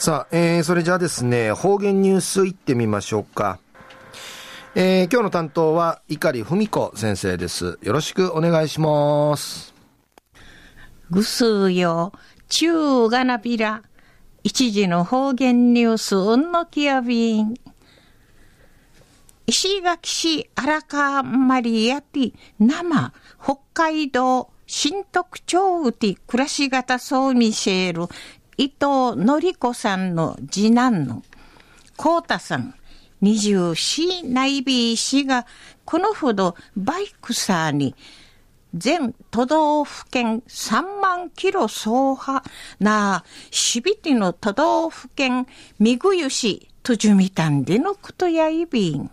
さあ、えー、それじゃあですね、方言ニュースいってみましょうか。えー、今日の担当は碇文子先生です。よろしくお願いします。ぐすうよ、ちゅうがなびら、一時の方言ニュース、うんのきやびん。石垣市荒川マリヤティ生北海道新特徴うて暮らし型そうミシェール伊藤典子さんの次男の幸太さん24内ビー氏がこのほどバイクサーに全都道府県3万キロ走破なしびての都道府県みぐゆしとじゅみたんでのことやいびん。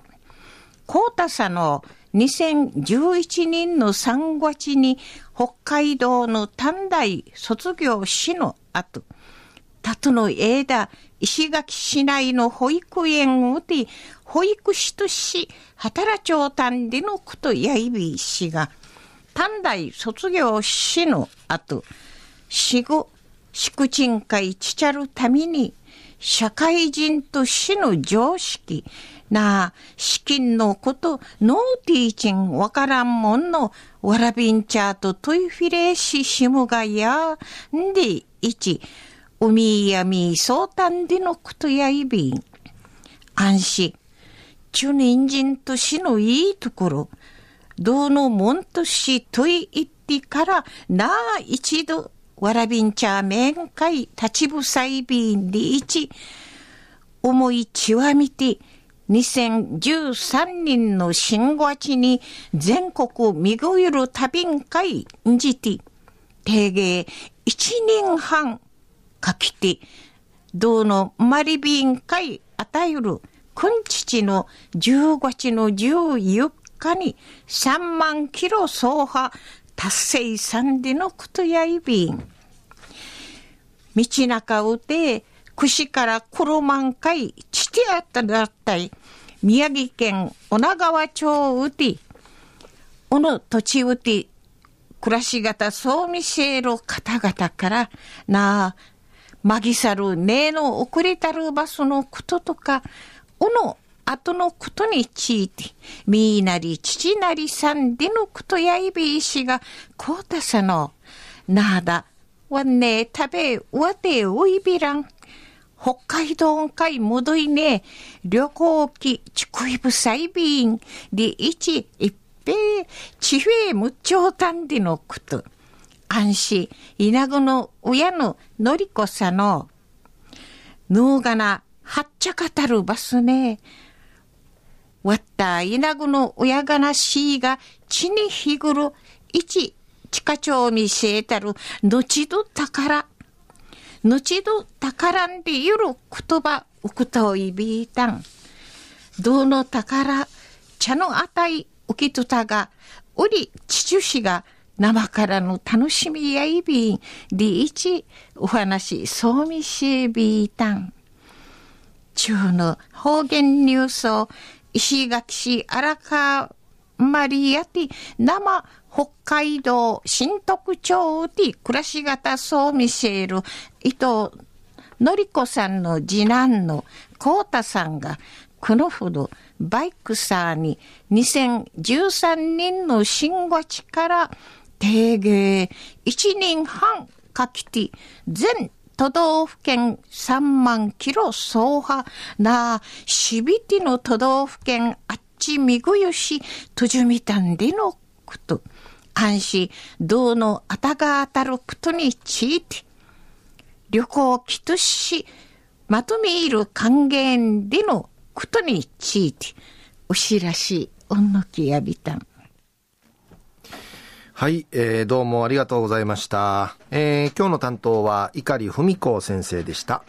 幸太さんの2011年の3月に北海道の短大卒業しの後、タトの枝、石垣市内の保育園をで、保育士とし、働ちょうたんでのことやいびしが、短大卒業しの後、死後、祝鎮会ちちゃるために、社会人としの常識、なあ、資金のこと、ノーティーチンわからんもんの、わらびんちゃとトイフィレーシシムがや、んで、一、海やみそうたんでのことやいびん。安心。中人参としのいいところ、どうのもんとしとい言ってから、なあ一度、わらびんちゃ面会立ちぶさいびんで一、思いちわみて、2013年の新月に全国見ぐゆる旅ん会んじて、定芸一年半かきて、どうのマリビン会与える、くんちちの10月の14日に3万キロ走破達成さんでのことやいびん。道中うて、串から黒満開、ちてあっただったい、宮城県女川町うて、おの土地うて、暮らし方そう見せる方々から、なあ、まぎさるねえの遅れたるバスのこととか、おの後のことについて、みいなり父なりさんでのことやいびいしが、こうたさの、なだ、わんねえ食べ、わておいびらん。北海道海戻いね、旅行機、ちくいぶさいびん、で、いち、いっぺちふえむっちょうたんでのこと。安心、稲子の親ののりこさの、ぬうがな、はっちゃかたるバスね。わった稲子の親がなしいが、地にひぐる、一、地下町見せえたる、のちど宝。のちど宝んでゆる言葉、うくといびいたん。どの宝、茶のあたい、うきとたが、おり、ちちゅしが、生からの楽しみやいびん、りいち、お話、そうみしびいたん。中の方言ニュースを、石垣市荒川マリアティ、生北海道新特徴で暮らし方そう見せる伊藤のりこさんの次男の幸太さんがこのほどバイクサーに2013年の新月から定芸一年半かきて全都道府県3万キロ走破なしびての都道府県あっちみぐゆしとじゅみたんでのこと。安心、道のあたが当たることについて、旅行きとし、まとめいる還元でのことについて、おしらし、おんのきやびたん。はい、えー、どうもありがとうございました。えー、今日の担当は碇文子先生でした。